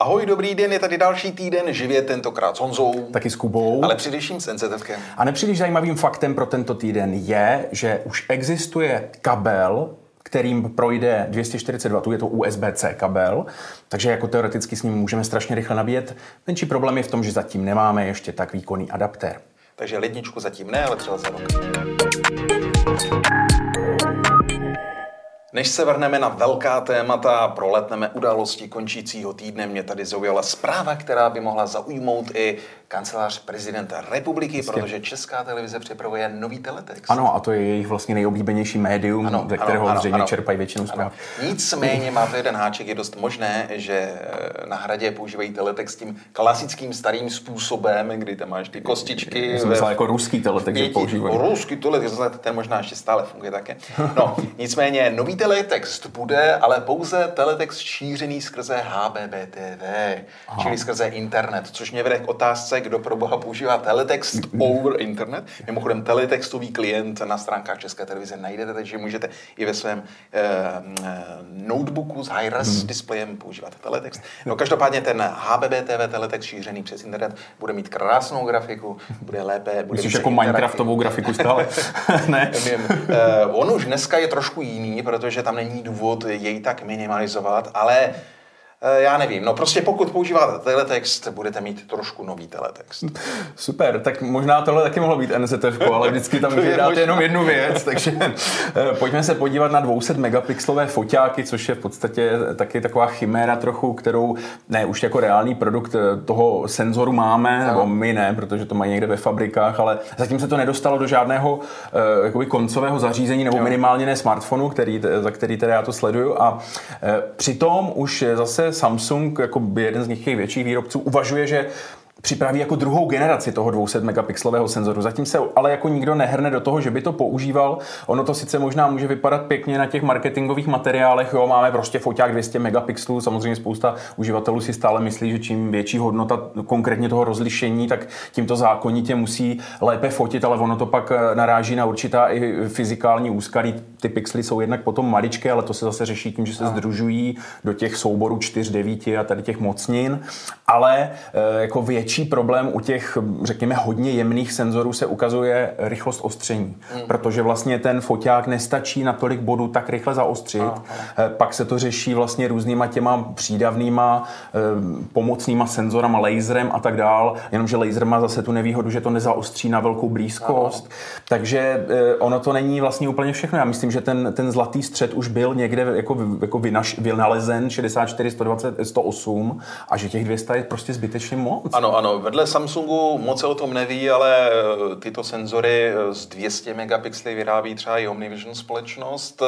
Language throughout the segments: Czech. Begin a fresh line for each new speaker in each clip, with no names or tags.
Ahoj, dobrý den, je tady další týden, živě tentokrát s Honzou.
Taky s Kubou.
Ale především s NZFkem.
A nepříliš zajímavým faktem pro tento týden je, že už existuje kabel, kterým projde 240 W, je to USB-C kabel, takže jako teoreticky s ním můžeme strašně rychle nabíjet. Menší problém je v tom, že zatím nemáme ještě tak výkonný adaptér.
Takže ledničku zatím ne, ale třeba za rok. Než se vrhneme na velká témata a proletneme události končícího týdne, mě tady zaujala zpráva, která by mohla zaujmout i kancelář prezidenta republiky, Jistě. protože Česká televize připravuje nový teletext.
Ano, a to je jejich vlastně nejoblíbenější médium, ano, ze kterého ano, zřejmě ano, čerpají většinu zpráv.
Nicméně má to jeden háček, je dost možné, že eh, na hradě používají teletext tím klasickým starým způsobem, kdy tam máš ty kostičky.
Jsem myslel jako ruský teletext, že používají.
Ruský teletext, ten možná ještě stále funguje také. No, nicméně nový teletext bude, ale pouze teletext šířený skrze HBBTV, Aha. čili skrze internet, což mě vede k otázce, kdo pro boha používá teletext over internet. Mimochodem, teletextový klient na stránkách České televize najdete, takže můžete i ve svém eh, notebooku s high-res hmm. displejem používat teletext. No každopádně ten HBBTV teletext šířený přes internet bude mít krásnou grafiku, bude lépe. Bude
Myslíš jako Minecraftovou grafiku stále?
ne. Vím. Eh, on už dneska je trošku jiný, protože tam není důvod jej tak minimalizovat, ale já nevím, no prostě pokud používáte teletext, budete mít trošku nový teletext.
Super, tak možná tohle taky mohlo být NZF, ale vždycky tam můžete dát jenom jednu věc, takže eh, pojďme se podívat na 200 megapixelové foťáky, což je v podstatě taky taková chiméra trochu, kterou ne už jako reálný produkt eh, toho senzoru máme, no. nebo my ne, protože to mají někde ve fabrikách, ale zatím se to nedostalo do žádného jakoby koncového zařízení, nebo minimálně ne smartphonu, který, za který teda já to sleduju a přitom už zase Samsung, jako jeden z nich větších výrobců, uvažuje, že připraví jako druhou generaci toho 200 megapixelového senzoru. Zatím se ale jako nikdo nehrne do toho, že by to používal. Ono to sice možná může vypadat pěkně na těch marketingových materiálech, jo, máme prostě foťák 200 megapixelů, samozřejmě spousta uživatelů si stále myslí, že čím větší hodnota konkrétně toho rozlišení, tak tímto zákonitě musí lépe fotit, ale ono to pak eh, naráží na určitá i fyzikální úskalí. Ty pixely jsou jednak potom maličké, ale to se zase řeší tím, že se združují do těch souborů 4, 9 a tady těch mocnin, ale eh, jako větší větší problém u těch, řekněme, hodně jemných senzorů se ukazuje rychlost ostření, mm. protože vlastně ten foťák nestačí na tolik bodů tak rychle zaostřit. Aha. Eh, pak se to řeší vlastně různýma těma přídavnýma eh, pomocnýma senzorama, laserem a tak dál, jenomže laser má zase tu nevýhodu, že to nezaostří na velkou blízkost. Aha. Takže eh, ono to není vlastně úplně všechno. Já myslím, že ten, ten zlatý střed už byl někde jako, jako vynaš, vynalezen 64, 120, 108 a že těch 200 je prostě zbytečně moc.
Ano, ano, vedle Samsungu moc se o tom neví, ale eh, tyto senzory z 200 megapixely vyrábí třeba i Omnivision společnost,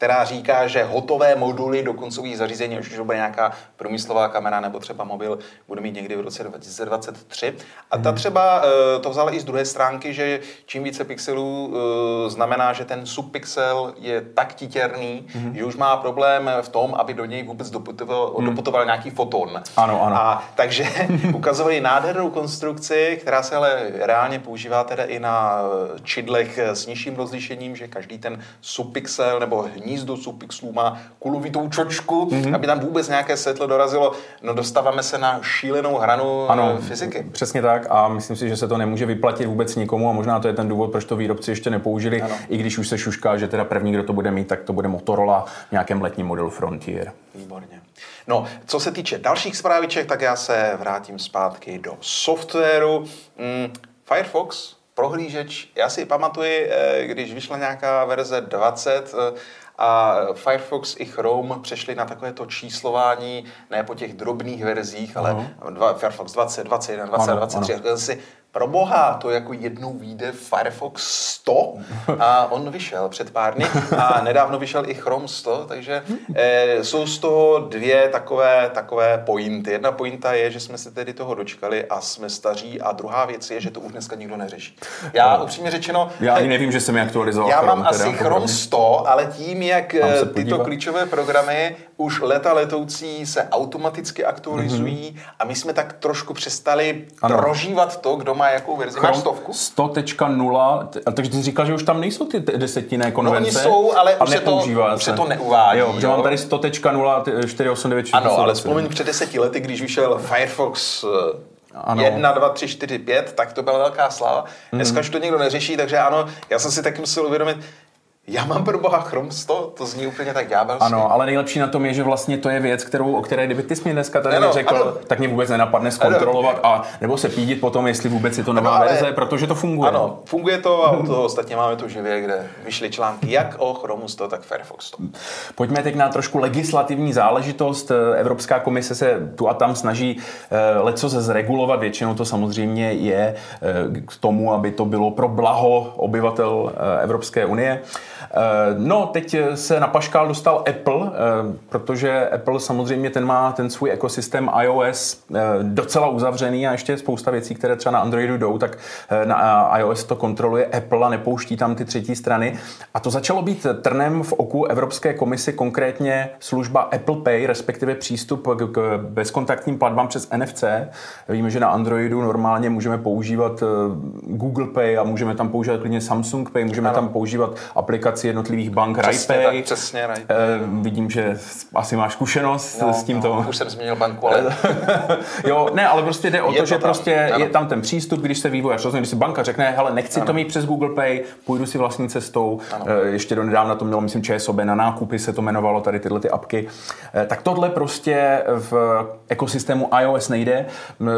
která říká, že hotové moduly do koncových zařízení, už to bude nějaká průmyslová kamera nebo třeba mobil, bude mít někdy v roce 2023. A ta mhm. třeba eh, to vzala i z druhé stránky, že čím více pixelů eh, znamená, že ten subpixel je tak titěrný, mm-hmm. že už má problém v tom, aby do něj vůbec doputoval, mm. doputoval nějaký foton.
Ano, ano.
A takže ukazovali nádhernou konstrukci, která se ale reálně používá teda i na čidlech s nižším rozlišením, že každý ten subpixel nebo hnízdo subpixelů má kuluvitou čočku, mm-hmm. aby tam vůbec nějaké světlo dorazilo. No dostáváme se na šílenou hranu ano, fyziky.
Přesně tak a myslím si, že se to nemůže vyplatit vůbec nikomu a možná to je ten důvod, proč to výrobci ještě nepoužili, ano. i když už se šušká, že teda první, kdo to bude mít, tak to bude Motorola v nějakém letním modelu Frontier.
Výborně. No, co se týče dalších zpráviček, tak já se vrátím zpátky do softwaru. Mm, Firefox, prohlížeč, já si pamatuji, eh, když vyšla nějaká verze 20, eh, a Firefox i Chrome přešli na takové to číslování, ne po těch drobných verzích, ale uh-huh. Firefox 20, 21, 20, ano, 23. Ano. Si, pro boha, to jako jednou vyjde Firefox 100 a on vyšel před pár dny a nedávno vyšel i Chrome 100, takže e, jsou z toho dvě takové, takové pointy. Jedna pointa je, že jsme se tedy toho dočkali a jsme staří a druhá věc je, že to už dneska nikdo neřeší. Já no. upřímně řečeno...
Já ani nevím, že jsem aktualizoval
Já Chrome, mám asi Chrome 100, ale tím, jak eh, tyto klíčové programy už leta letoucí se automaticky aktualizují mm-hmm. a my jsme tak trošku přestali ano. prožívat to, kdo má jakou verzi. Máš stovku?
100.0, takže ty říkal, že už tam nejsou ty desetinné konvence.
No oni jsou, ale už se, to, už se to neuvádí.
Jo, že mám tady 100.0, 489,
Ano, ale vzpomeň před deseti lety, když vyšel Firefox eh, ano. Jedna, dva, tři, čtyři, pět, tak to byla velká sláva. Dneska mm. už to nikdo neřeší, takže ano, já jsem si taky musel uvědomit, já mám pro boha Chrome 100, to zní úplně tak ďábelsky.
Ano, ale nejlepší na tom je, že vlastně to je věc, kterou, o které kdyby ty jsi mi dneska tady ano, řekl, ano. tak mě vůbec nenapadne zkontrolovat ano. a nebo se pídit potom, jestli vůbec je to nová ano, verze, protože to funguje.
Ano, funguje to a u toho ostatně máme tu živě, kde vyšly články jak o Chrome 100, tak Firefox 100.
Pojďme teď na trošku legislativní záležitost. Evropská komise se tu a tam snaží eh, leco zregulovat, většinou to samozřejmě je eh, k tomu, aby to bylo pro blaho obyvatel eh, Evropské unie. Eh, no, teď se na paškál dostal Apple, eh, protože Apple samozřejmě ten má ten svůj ekosystém iOS eh, docela uzavřený a ještě spousta věcí, které třeba na Androidu jdou, tak na iOS to kontroluje Apple a nepouští tam ty třetí strany. A to začalo být trnem v oku Evropské komisi, konkrétně služba Apple Pay, respektive přístup k bezkontaktním platbám přes NFC. Víme, že na Androidu normálně můžeme používat Google Pay a můžeme tam používat klidně Samsung Pay, můžeme ano. tam používat aplikaci aplikaci jednotlivých bank
přesně, RiPay. Tak, přesně, RiPay.
Uh, vidím, že asi máš zkušenost no, s tímto.
No, už jsem změnil banku, ale...
jo, ne, ale prostě jde o je to, to že tam. prostě ano. je tam ten přístup, když se vývojář rozhodne, když si banka řekne, hele, nechci ano. to mít přes Google Pay, půjdu si vlastní cestou. Ano. Uh, ještě do nedávna to mělo, myslím, ČSOB na nákupy se to jmenovalo, tady tyhle ty apky. Uh, tak tohle prostě v ekosystému iOS nejde. Uh,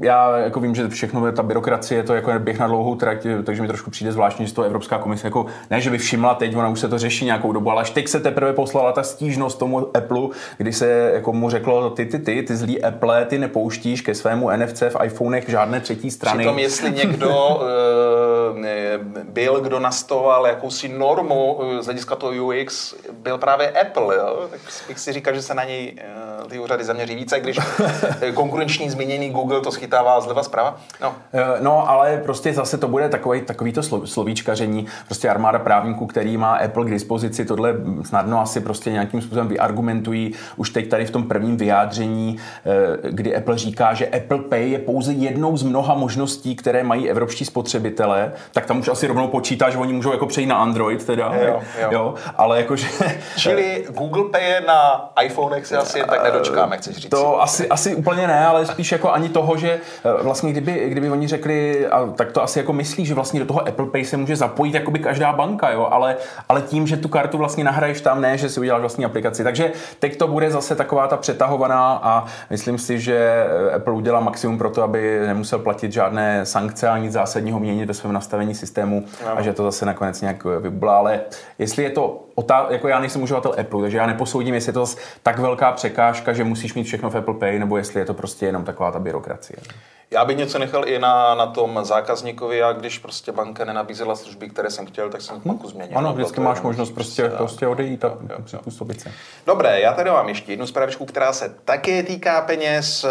já jako vím, že všechno ta byrokracie, to jako běh na dlouhou trať, takže mi trošku přijde zvláštní, že to Evropská komise jako ne, že by všimla teď, ona už se to řeší nějakou dobu, ale až teď se teprve poslala ta stížnost tomu Apple, kdy se jako mu řeklo, ty, ty, ty, ty zlý Apple, ty nepouštíš ke svému NFC v iPhonech žádné třetí strany.
Přitom jestli někdo uh, byl, kdo nastoval jakousi normu eh, z hlediska toho UX, byl právě Apple, jo? tak bych si říkal, že se na něj uh, ty úřady zaměří více, když konkurenční zmíněný Google to schytává zleva zprava. No.
no, ale prostě zase to bude takový, takový to slovíčkaření, prostě armáda právníků, který má Apple k dispozici, tohle snadno asi prostě nějakým způsobem vyargumentují. Už teď tady v tom prvním vyjádření, eh, kdy Apple říká, že Apple Pay je pouze jednou z mnoha možností, které mají evropští spotřebitelé, tak tam už asi rovnou počítá, že oni můžou jako přejít na Android teda, jo, jo. jo ale jakože...
Čili Google Pay je na iPhonech se asi tak nedočkáme, chceš říct.
To asi, asi úplně ne, ale spíš jako ani toho, že eh, vlastně kdyby, kdyby oni řekli, a tak to asi jako myslí, že vlastně do toho Apple Pay se může zapojit jakoby každá banka, jo, ale, ale tím, že tu kartu vlastně nahraješ tam, ne, že si uděláš vlastní aplikaci. Takže teď to bude zase taková ta přetahovaná a myslím si, že eh, Apple udělá maximum pro to, aby nemusel platit žádné sankce a nic zásadního měnit ve svém nastavení systému no. a že to zase nakonec nějak vyblá. Ale jestli je to otá- jako já nejsem uživatel Apple, takže já neposoudím, jestli je to tak velká překážka, že musíš mít všechno v Apple Pay, nebo jestli je to prostě jenom taková ta byrokracie.
Já bych něco nechal i na, na tom zákazníkovi a když prostě banka nenabízela služby, které jsem chtěl, tak jsem banku změnil.
Ano, vždycky máš možnost prostě, prostě odejít a přizpůsobit se.
Dobré, já tady mám ještě jednu zprávičku, která se také týká peněz,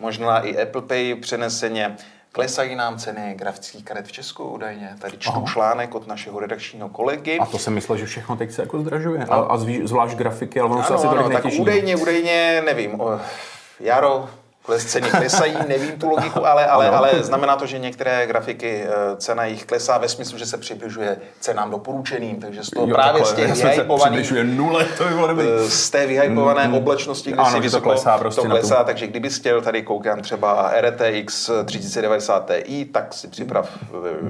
možná i Apple Pay přeneseně. Klesají nám ceny grafických karet v Česku údajně. Tady čtu Aha. článek od našeho redakčního kolegy.
A to se myslel, že všechno teď se jako zdražuje. A, a zvlášť grafiky, ale ono
ano,
se asi
ano, tak údajně, údajně, nevím. Jaro, kles ceny klesají, nevím tu logiku, ale, ale, ale znamená to, že některé grafiky eh, cena jich klesá ve smyslu, že se přibližuje cenám doporučeným, takže z toho jo, právě z těch vyhypovaných,
nule, to by
eh, z té vyhypované mm, oblečnosti,
kde si vysoko, to klesá, prostě
to klesá takže kdyby chtěl, tady koukám třeba RTX 3090 Ti, tak si připrav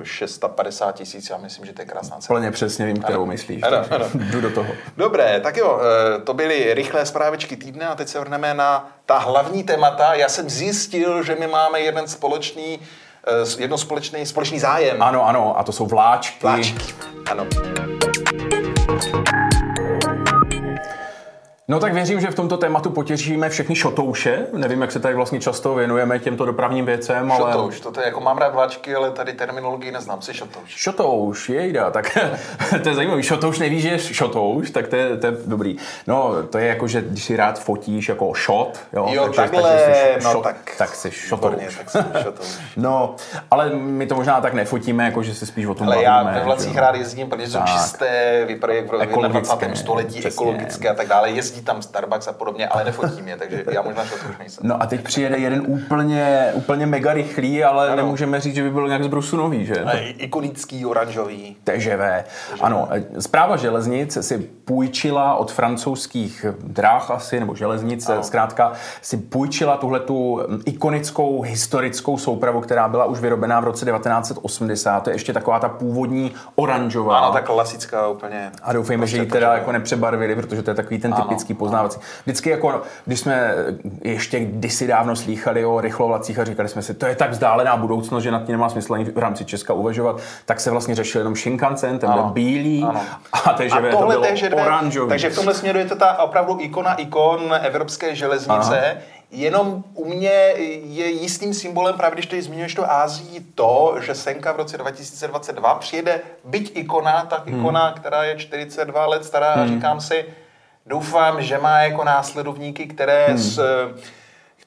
650 tisíc, já myslím, že to je krásná cena.
Plně přesně vím, kterou ano. myslíš, ano, ano. jdu do toho.
Dobré, tak jo, eh, to byly rychlé zprávičky týdne a teď se vrhneme na ta hlavní témata. Já jsem zjistil, že my máme jeden společný, eh, jedno společný, společný zájem.
Ano, ano, a to jsou vláčky.
Vláčky, ano.
No tak věřím, že v tomto tématu potěšíme všechny šotouše. Nevím, jak se tady vlastně často věnujeme těmto dopravním věcem,
ale... Šotouš, to je jako mám rád vláčky, ale tady terminologii neznám si šotouš.
Šotouš, jejda, tak to je zajímavý. Šotouš neví, že je šotouš, tak to je, to je dobrý. No, to je jako, že když si rád fotíš jako shot,
jo, jo takže, takhle, takže
jsi no, šot, tak, tak jsi šotouš. tak jsi šotouš. no, ale my to možná tak nefotíme, jako že se spíš o tom
ale bavíme. já ve vlacích rád jezdím, protože jsou čisté, vypadají v 21. století, ekologické a tak dále. Jezdí jezdí tam Starbucks a podobně, ale nefotím je, takže já možná to už nejsem.
No a teď přijede jeden úplně, úplně mega rychlý, ale ano. nemůžeme říct, že by byl nějak z brusu nový, že?
A ikonický, oranžový.
TŽV. Ano, zpráva železnic si půjčila od francouzských dráh asi, nebo železnic, ano. zkrátka, si půjčila tuhle tu ikonickou historickou soupravu, která byla už vyrobená v roce 1980. To je ještě taková ta původní oranžová.
Ano, ta klasická úplně.
A doufejme, že ji teda jako nepřebarvili, protože to je takový ten typický ano, poznávací. Vždycky jako, když jsme ještě kdysi dávno slýchali o rychlovlacích a říkali jsme si, to je tak vzdálená budoucnost, že nad tím nemá smysl ani v rámci Česka uvažovat, tak se vlastně řešil jenom Shinkansen, ten byl bílý ano. a TŽV a to bylo oranžový.
Takže v tomhle směru je to ta opravdu ikona ikon evropské železnice. Aha Jenom u mě je jistým symbolem, právě když tady zmiňuješ to Ázii, to, že Senka v roce 2022 přijede, byť ikona, tak hmm. ikona, hmm. která je 42 let stará, hmm. a říkám si, doufám, že má jako následovníky, které hmm. s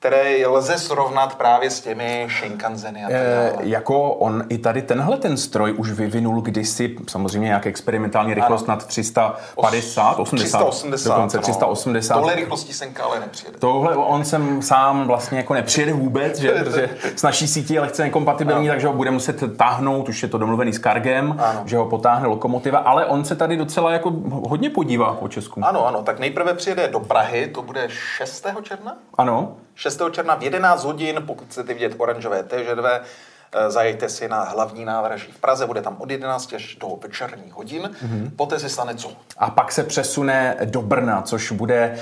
které lze srovnat právě s těmi Shinkanzeny a tak
E, jako on i tady tenhle ten stroj už vyvinul kdysi, samozřejmě nějak experimentální rychlost ano. nad 350, 80, 380, dokonce no. 380.
Tohle rychlostí Senka ale nepřijede.
Tohle on sem sám vlastně jako nepřijede vůbec, že, protože s naší sítí je lehce nekompatibilní, takže ho bude muset táhnout, už je to domluvený s Cargem, ano. že ho potáhne lokomotiva, ale on se tady docela jako hodně podívá po Česku.
Ano, ano, tak nejprve přijede do Prahy, to bude 6. června?
Ano.
6. června v 11 hodin, pokud chcete vidět oranžové TŽV, eh, zajďte si na hlavní nádraží v Praze, bude tam od 11 až do večerních hodin, mm-hmm. poté se stane co?
A pak se přesune do Brna, což bude e,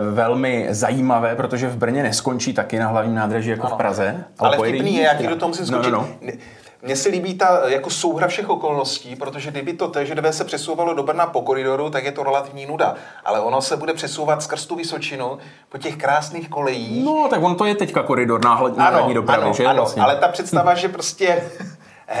velmi zajímavé, protože v Brně neskončí taky na hlavním nádraží jako ano. v Praze.
Ale, ale vtipný je, jak do toho musím skočit. No, no, no. Mně se líbí ta jako souhra všech okolností, protože kdyby to TŽV se přesouvalo do Brna po koridoru, tak je to relativní nuda. Ale ono se bude přesouvat skrz tu Vysočinu po těch krásných kolejích.
No, tak on to je teďka koridor náhradní dopravy,
ano,
že?
Ano, vlastně. ale ta představa, že prostě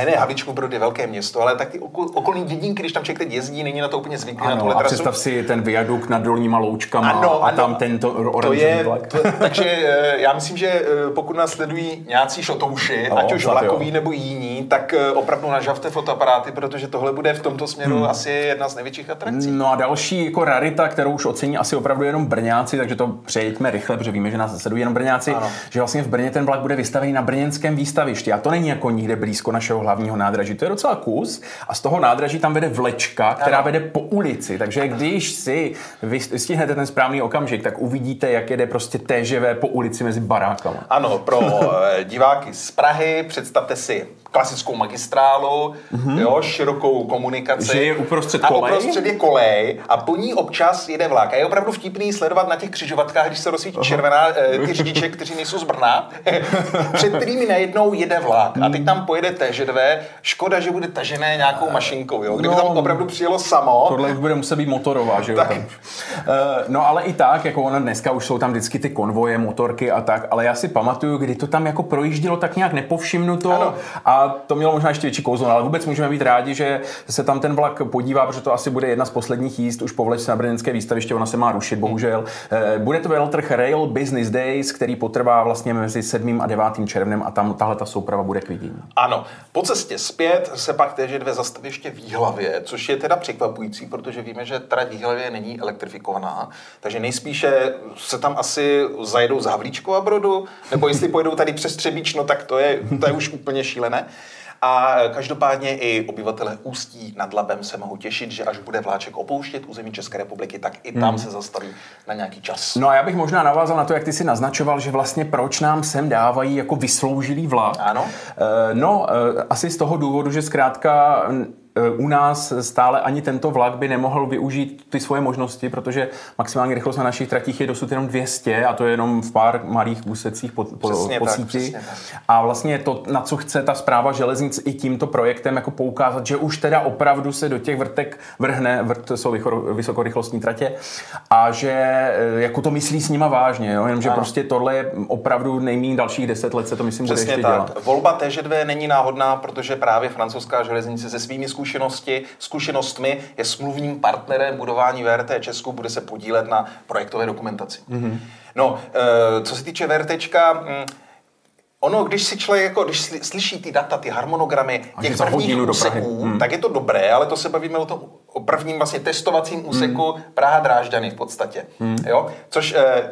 ne, Havlíčku Brod je velké město, ale tak ty okol, okolní dědinky, když tam člověk teď jezdí, není na to úplně zvyklý.
Ano,
na tuhle
a trasu. představ si ten viadukt nad dolníma loučkama ano, a ano, tam tento oranžový
to je, vlak. To, takže eh, já myslím, že eh, pokud nás sledují nějací šotouši, no, ať už vlakoví nebo jiní, tak eh, opravdu nažavte fotoaparáty, protože tohle bude v tomto směru hmm. asi jedna z největších atrakcí.
No a další jako rarita, kterou už ocení asi opravdu jenom Brňáci, takže to přejďme rychle, protože víme, že nás sledují jenom Brňáci, ano. že vlastně v Brně ten vlak bude vystavený na brněnském výstavišti. A to není jako nikde blízko našeho hlavního nádraží. To je docela kus a z toho nádraží tam vede vlečka, která ano. vede po ulici. Takže když si vystihnete ten správný okamžik, tak uvidíte, jak jede prostě TŽV po ulici mezi barákama.
Ano, pro eh, diváky z Prahy představte si klasickou magistrálu, mm-hmm. jo, širokou komunikaci.
Že je uprostřed kolej.
A uprostřed je kolej a po ní občas jede vlak. A je opravdu vtipný sledovat na těch křižovatkách, když se rozsvítí uh-huh. červená, eh, ty řidiče, kteří nejsou z Brna, před kterými najednou jede vlak. A teď tam pojede TŽV. Škoda, že bude tažené nějakou mašinkou, jo. Kdyby no, tam opravdu přijelo samo.
Tohle už bude muset být motorová, že jo. Tak. Tam. Eh, no ale i tak, jako ona dneska už jsou tam vždycky ty konvoje, motorky a tak, ale já si pamatuju, kdy to tam jako projíždělo tak nějak nepovšimnuto ano. a to mělo možná ještě větší kouzlo, ale vůbec můžeme být rádi, že se tam ten vlak podívá, protože to asi bude jedna z posledních jízd už po vlečce na brněnské výstaviště, ona se má rušit, bohužel. Eh, bude to veltrh Rail Business Days, který potrvá vlastně mezi 7. a 9. červnem a tam tahle ta souprava bude k vidění.
Ano, po cestě zpět se pak téže dvě zastaví ještě v Jíhlavě, což je teda překvapující, protože víme, že trať v Jíhlavě není elektrifikovaná, takže nejspíše se tam asi zajedou z Havlíčkova brodu, nebo jestli pojedou tady přes Třebíčno, tak to je, to je už úplně šílené. A každopádně i obyvatele Ústí nad Labem se mohou těšit, že až bude vláček opouštět území České republiky, tak i tam hmm. se zastaví na nějaký čas.
No a já bych možná navázal na to, jak ty si naznačoval, že vlastně proč nám sem dávají jako vysloužilý vlak.
Ano.
E, no, e, asi z toho důvodu, že zkrátka Eh, u nás stále ani tento vlak by nemohl využít ty svoje možnosti, protože maximální rychlost na našich tratích je dosud jenom 200 a to je jenom v pár malých úsecích po, po, po tak, síti. A vlastně to, na co chce ta zpráva železnic i tímto projektem jako poukázat, že už teda opravdu se do těch vrtek vrhne, vrt jsou vysokorychlostní tratě a že eh, jako to myslí s nima vážně, jo? jenomže ano. prostě tohle je opravdu nejméně dalších deset let se to myslím
Přesně
bude ještě
tak.
dělat.
Volba TŽ2 není náhodná, protože právě francouzská železnice se svými zkušenosti, zkušenostmi je smluvním partnerem budování VRT Česku, bude se podílet na projektové dokumentaci. Mm-hmm. No, eh, co se týče VRTčka, mm, ono, když si člověk, jako, když slyší ty data, ty harmonogramy těch prvních úseků, hmm. tak je to dobré, ale to se bavíme o tom o prvním vlastně testovacím úseku hmm. Praha Drážďany v podstatě. Hmm. Jo? Což eh,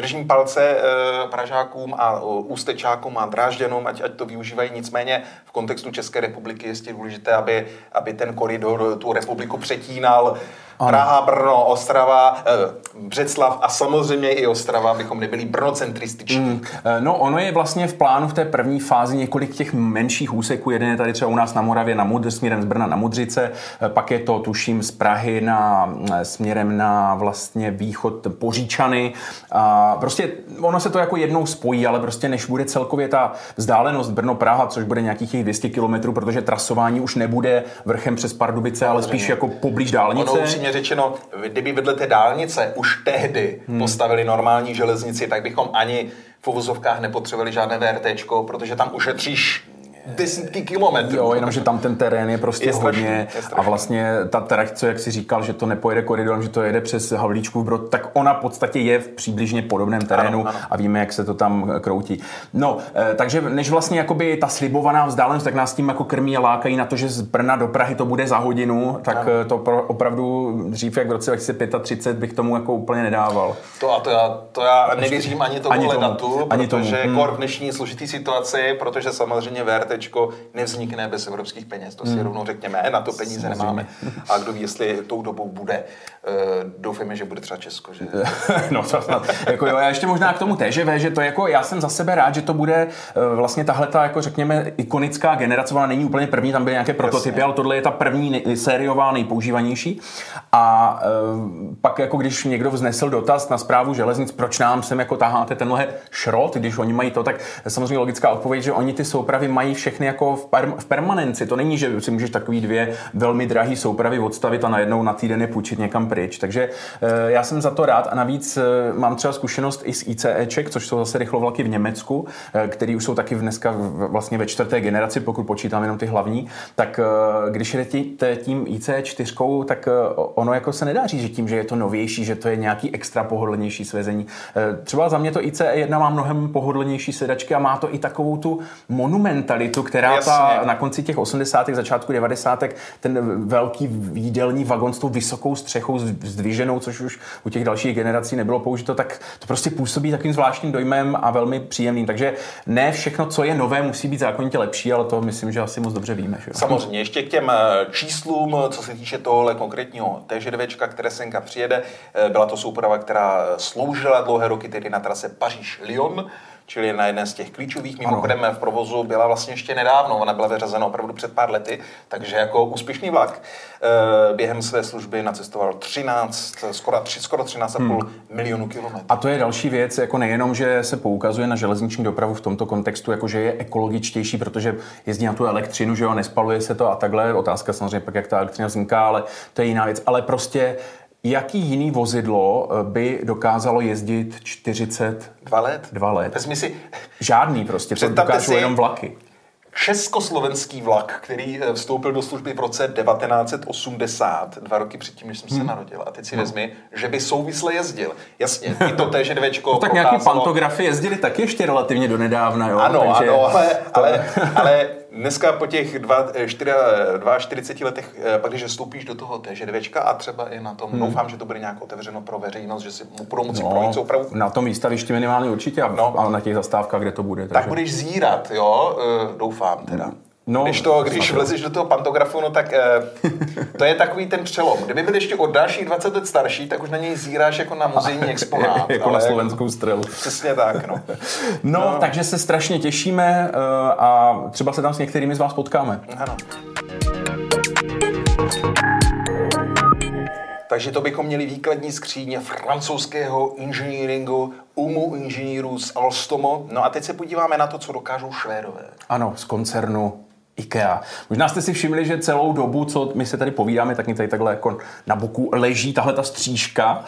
držím palce e, Pražákům a Ústečákům a Drážďanům, ať, ať to využívají. Nicméně v kontextu České republiky je důležité, aby, aby ten koridor tu republiku přetínal ano. Praha, Brno, Ostrava, eh, Břeclav a samozřejmě i Ostrava, abychom nebyli brnocentrističní. Mm.
No ono je vlastně v plánu v té první fázi několik těch menších úseků. Jeden je tady třeba u nás na Moravě na Mudr, směrem z Brna na Mudřice, eh, pak je to tuším z Prahy na, směrem na vlastně východ Poříčany. A prostě ono se to jako jednou spojí, ale prostě než bude celkově ta vzdálenost Brno-Praha, což bude nějakých 200 km, protože trasování už nebude vrchem přes Pardubice, ale spíš jako poblíž dálnice. Ono
upřímně řečeno, kdyby vedle té dálnice už tehdy hmm. postavili normální železnici, tak bychom ani v uvozovkách nepotřebovali žádné VRT, protože tam ušetříš desítky kilometrů.
Jo, jenomže tam ten terén je prostě je strašný, hodně je a vlastně ta trať, co jak si říkal, že to nepojede koridorem, že to jede přes Havlíčkův brod, tak ona v podstatě je v přibližně podobném terénu ano, ano. a víme, jak se to tam kroutí. No, eh, takže než vlastně jakoby ta slibovaná vzdálenost, tak nás tím jako krmí a lákají na to, že z Brna do Prahy to bude za hodinu, tak ano. Eh, to pro, opravdu dřív jak v roce 2035 bych tomu jako úplně nedával.
To a to já, to já nevěřím ani tomu, ani tomu datu, ani protože tomu. Hmm. v dnešní složitý situaci, protože samozřejmě VRT nevznikne bez evropských peněz. To si hmm. rovnou řekněme, na to peníze nemáme. A kdo ví, jestli tou dobou bude. Eh, doufejme, že bude třeba Česko. Že?
no, to snad. jako jo, já ještě možná k tomu TŽV, že to jako, já jsem za sebe rád, že to bude eh, vlastně tahle ta, jako řekněme, ikonická generace, ona není úplně první, tam byly nějaké prototypy, Jasně. ale tohle je ta první sériová, nejpoužívanější. A e, pak jako když někdo vznesl dotaz na zprávu železnic, proč nám sem jako taháte tenhle šrot, když oni mají to, tak samozřejmě logická odpověď, že oni ty soupravy mají všechny jako v, per, v permanenci. To není, že si můžeš takový dvě velmi drahé soupravy odstavit a najednou na týden je půjčit někam pryč. Takže e, já jsem za to rád a navíc e, mám třeba zkušenost i s ICEček, což jsou zase rychlovlaky v Německu, e, který už jsou taky dneska vlastně ve čtvrté generaci, pokud počítám jenom ty hlavní, tak když jdete tím ICE 4, tak ono jako se nedá říct, že tím, že je to novější, že to je nějaký extra pohodlnější svezení. Třeba za mě to ICE 1 má mnohem pohodlnější sedačky a má to i takovou tu monumentalitu, která ta, na konci těch 80. začátku 90. ten velký jídelní vagon s tou vysokou střechou zdviženou, což už u těch dalších generací nebylo použito, tak to prostě působí takovým zvláštním dojmem a velmi příjemným. Takže ne všechno, co je nové, musí být zákonitě lepší, ale to myslím, že asi moc dobře víme. Že?
Samozřejmě, ještě k těm eh, číslům, co se týče tohohle konkrétního TŽ které senka přijede, eh, byla to souprava, která sloužila dlouhé roky tedy na trase Paříž-Lyon čili na jedné z těch klíčových. Mimochodem v provozu byla vlastně ještě nedávno, ona byla vyřazena opravdu před pár lety, takže jako úspěšný vlak eh, během své služby nacestoval 13, skoro, skoro 13,5 hmm. milionů kilometrů.
A to je další věc, jako nejenom, že se poukazuje na železniční dopravu v tomto kontextu, jako že je ekologičtější, protože jezdí na tu elektřinu, že jo, nespaluje se to a takhle. Otázka samozřejmě pak, jak ta elektřina vzniká, ale to je jiná věc. Ale prostě Jaký jiný vozidlo eh, by dokázalo jezdit 42
let?
Dva let.
Vezmi si...
Žádný prostě, to dokážou jenom vlaky.
Československý vlak, který eh, vstoupil do služby v roce 1980, dva roky předtím, než jsem hmm. se narodil. A teď si no. vezmi, že by souvisle jezdil. Jasně, i to téže dvečko
no, tak nějaký pantografy jezdili taky ještě relativně do nedávna, jo?
Ano, Takže ano, ale, to... ale, ale dneska po těch dva, 4, eh, 42 letech, eh, pak když vstoupíš do toho TŽDVčka a třeba i na tom, hmm. doufám, že to bude nějak otevřeno pro veřejnost, že si budou moci no, projít soupravu.
Na tom výstavišti minimálně určitě a, no. a na těch zastávkách, kde to bude.
Takže... Tak budeš zírat, jo, eh, doufám teda. No, když, to, když vlezeš do toho pantografu, no tak eh, to je takový ten přelom. Kdyby byl ještě o dalších 20 let starší, tak už na něj zíráš jako na muzejní exponát.
jako na slovenskou střelu.
Přesně tak, no.
no. no. takže se strašně těšíme uh, a třeba se tam s některými z vás potkáme.
Ano. Takže to bychom měli výkladní skříně francouzského inženýringu, umu inženýrů z Alstomo. No a teď se podíváme na to, co dokážou Švédové.
Ano, z koncernu IKEA. Možná jste si všimli, že celou dobu, co my se tady povídáme, tak mi tady takhle jako na boku leží tahle ta střížka.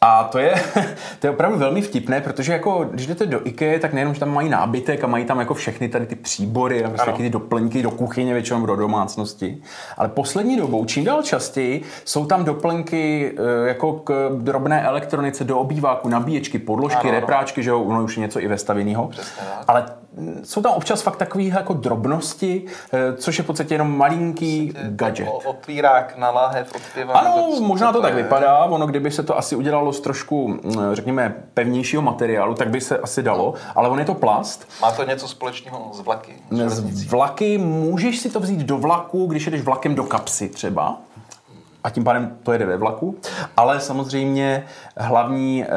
A to je, to je opravdu velmi vtipné, protože jako, když jdete do IKEA, tak nejenom, že tam mají nábytek a mají tam jako všechny tady ty příbory a prostě ty doplňky do kuchyně, většinou do domácnosti. Ale poslední dobou, čím dál častěji, jsou tam doplňky eh, jako k drobné elektronice, do obýváku, nabíječky, podložky, ano, repráčky, že jo, ono už je něco i vestavěného. Ale jsou tam občas fakt takové jako drobnosti, eh, což je v podstatě jenom malinký gadget.
Otvírák na láhev.
Ano, možná to tak vypadá. Ono, kdyby se to asi udělalo z trošku, mm, řekněme, pevnějšího materiálu, tak by se asi dalo, ale on je to plast.
Má to něco společného s vlaky?
Z vlaky můžeš si to vzít do vlaku, když jedeš vlakem do kapsy třeba a tím pádem to jede ve vlaku, ale samozřejmě hlavní eh,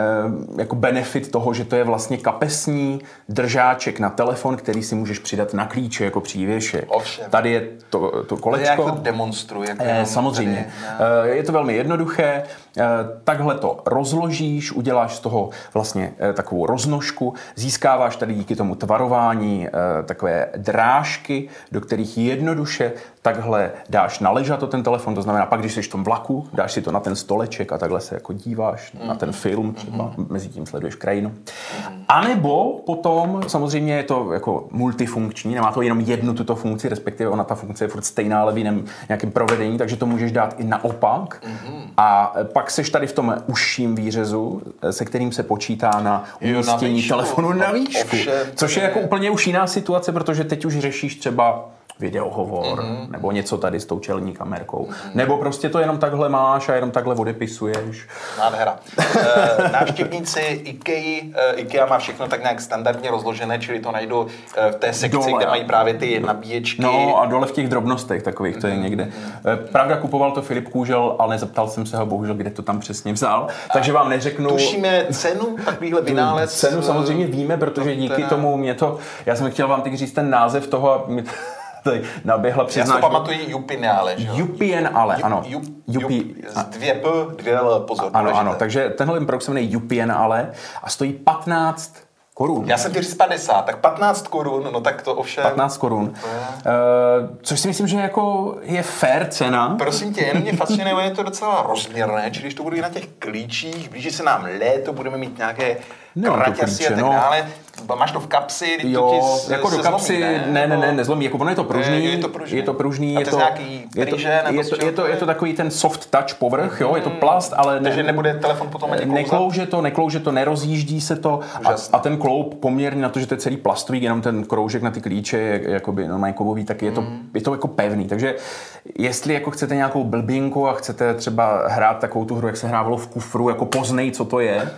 jako benefit toho, že to je vlastně kapesní držáček na telefon, který si můžeš přidat na klíče jako přívěšek.
Ovšem.
Tady je to, to kolečko.
To jako demonstruje. Jako
eh, samozřejmě. Tady, eh, je to velmi jednoduché. Eh, takhle to rozložíš, uděláš z toho vlastně eh, takovou roznožku, získáváš tady díky tomu tvarování eh, takové drážky, do kterých jednoduše takhle dáš na ležato ten telefon, to znamená pak, když jsi v tom vlaku, dáš si to na ten stoleček a takhle se jako díváš mm. na ten film třeba, mm. mezi tím sleduješ krajinu. Mm. A nebo potom, samozřejmě je to jako multifunkční, nemá to jenom jednu tuto funkci, respektive ona ta funkce je furt stejná, ale v jiném nějakém provedení, takže to můžeš dát i naopak. Mm. A pak seš tady v tom užším výřezu, se kterým se počítá na umístění telefonu na výšku, což je jako úplně už jiná situace, protože teď už řešíš třeba videohovor, mm-hmm. nebo něco tady s tou čelní kamerkou. Mm-hmm. Nebo prostě to jenom takhle máš a jenom takhle odepisuješ.
Nádhera. e, návštěvníci IKEA, e, IKEA má všechno tak nějak standardně rozložené, čili to najdu e, v té sekci, dole. kde mají právě ty nabíječky.
No a dole v těch drobnostech takových, to je mm-hmm. někde. E, pravda, kupoval to Filip Kůžel, ale nezeptal jsem se ho bohužel, kde to tam přesně vzal. Takže vám neřeknu...
Tušíme cenu takovýhle vynález?
Cenu samozřejmě víme, protože díky tomu mě to... Já jsem chtěl vám teď říct ten název toho a tady naběhla přiznáš.
Já si to pamatuji Jupinále, že
jo? Jupienale, ano.
Jup, dvě P, dvě L, pozor.
Ano, důležité. ano, takže tenhle produkt se jmenuje Jupienale a stojí 15 korun.
Já jsem říct 50, tak 15 korun, no tak to ovšem...
15 korun. Uh, což si myslím, že jako je fair cena.
Prosím tě, jenom mě fascinuje, je to docela rozměrné, čili když to bude na těch klíčích, blíží se nám léto, budeme mít nějaké no, kraťasy a tak no. Máš to v kapsi,
jo, to ti jako do kapsy, ne, ne, ne, ne, nezlomí, jako ono je to pružný, je, je to pružný, je to, pružný, je to, je to, je to, je to, je to takový ten soft touch povrch, mm, jo, je to plast, ale
ne, takže nebude telefon potom ani
neklouže to, neklouže to, nerozjíždí se to. A, a, ten kloup poměrně na to, že to je celý plastový, jenom ten kroužek na ty klíče je jakoby normálně kovový, tak je to, mm. je to jako pevný, takže jestli jako chcete nějakou blbinku a chcete třeba hrát takovou tu hru, jak se hrávalo v kufru, jako poznej, co to je,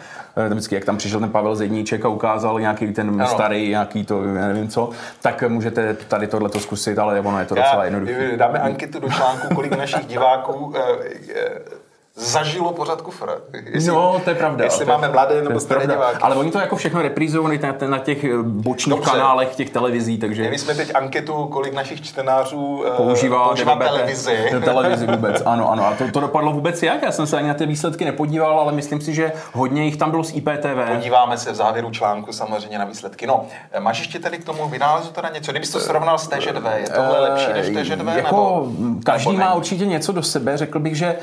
vždycky, jak tam přišel ten Pavel Zedníček a ukázal nějaký ten ano. starý, nějaký to, nevím co, tak můžete tady tohle zkusit, ale ono je to docela jednoduché.
Dáme anketu do článku, kolik našich diváků eh, zažilo pořád kufr.
Jestli, no, to je pravda.
Jestli to máme mladé nebo staré diváky.
Ale oni to jako všechno reprizují na, na těch eh, bočních Dobře. kanálech těch televizí, takže...
My jsme teď anketu, kolik našich čtenářů
eh, používá,
používá televizi.
televizi vůbec, ano, ano. A to, to dopadlo vůbec jak? Já jsem se ani na ty výsledky nepodíval, ale myslím si, že hodně jich tam bylo z IPTV.
Podíváme se v závěru článku samozřejmě na výsledky. No, eh, máš ještě tady k tomu vynálezu teda něco? Kdybys to srovnal s TŽ2, je tohle lepší než TŽ2?
Jako, nebo, každý nebo má určitě něco do sebe. Řekl bych, že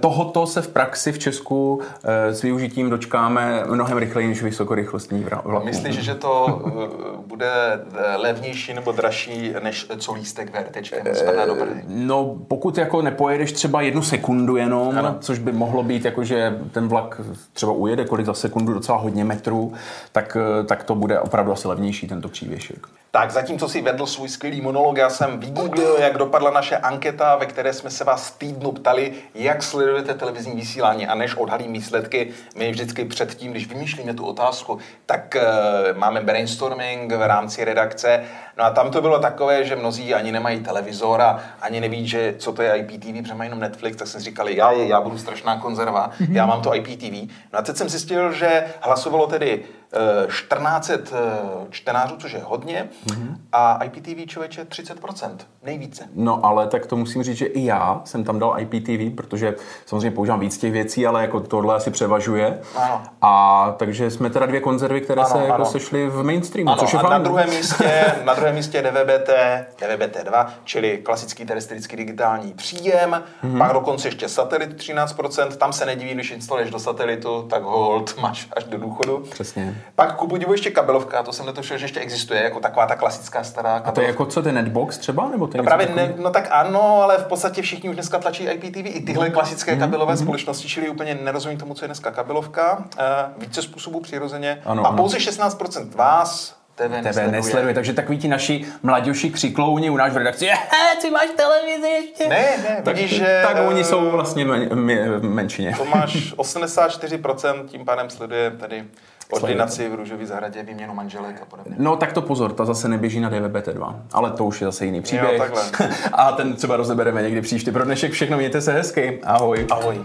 tohoto to se v praxi v Česku eh, s využitím dočkáme mnohem rychleji než vysokorychlostní vlak.
Myslíš, že to eh, bude eh, levnější nebo dražší než co lístek VRT do
No, pokud jako nepojedeš třeba jednu sekundu jenom, ano. což by mohlo být jako, že ten vlak třeba ujede kolik za sekundu, docela hodně metrů, tak, tak to bude opravdu asi levnější tento přívěšek.
Tak zatímco si vedl svůj skvělý monolog, já jsem vygooglil, jak dopadla naše anketa, ve které jsme se vás týdnu ptali, jak sledujete televizní vysílání. A než odhalím výsledky, my vždycky předtím, když vymýšlíme tu otázku, tak uh, máme brainstorming v rámci redakce. No a tam to bylo takové, že mnozí ani nemají televizor a ani neví, že co to je IPTV, protože mají jenom Netflix, tak jsem říkali, já, já budu strašná konzerva, já mám to IPTV. No a teď jsem zjistil, že hlasovalo tedy 1400 čtenářů, což je hodně, mm-hmm. a IPTV člověče 30%, nejvíce.
No ale tak to musím říct, že i já jsem tam dal IPTV, protože samozřejmě používám víc těch věcí, ale jako tohle asi převažuje. Ano. A takže jsme teda dvě konzervy, které ano, se jako sešly v mainstreamu,
ano,
což je
a na druhém místě, na druhém místě DVBT, DVBT2, čili klasický terestrický digitální příjem, mm-hmm. pak dokonce ještě satelit 13%, tam se nedíví, když instaluješ do satelitu, tak hold máš až do důchodu.
Přesně.
Pak ku podivu ještě kabelovka, to jsem netušil, že ještě existuje, jako taková ta klasická stará kabelovka.
A to je jako co, ten netbox třeba? Nebo
to no právě ne, no tak ano, ale v podstatě všichni už dneska tlačí IPTV, i tyhle klasické mm-hmm. kabelové mm-hmm. společnosti, čili úplně nerozumím tomu, co je dneska kabelovka. Uh, více způsobů přirozeně. Ano, a ano. pouze 16% vás TV, TV nesleduje. nesleduje.
Takže takový ti naši mladější křiklouni u nás v redakci, je, ty máš televizi ještě.
Ne, ne,
tak,
vidíš, že...
Tak oni jsou vlastně men, menšině.
To máš 84%, tím pádem sleduje tady ordinaci v Růžové zahradě, výměnu manželek a podobně.
No tak to pozor, ta zase neběží na DVB-T2, ale to už je zase jiný příběh.
Jo,
a ten třeba rozebereme někdy příště. Pro dnešek všechno, mějte se hezky. Ahoj.
Ahoj.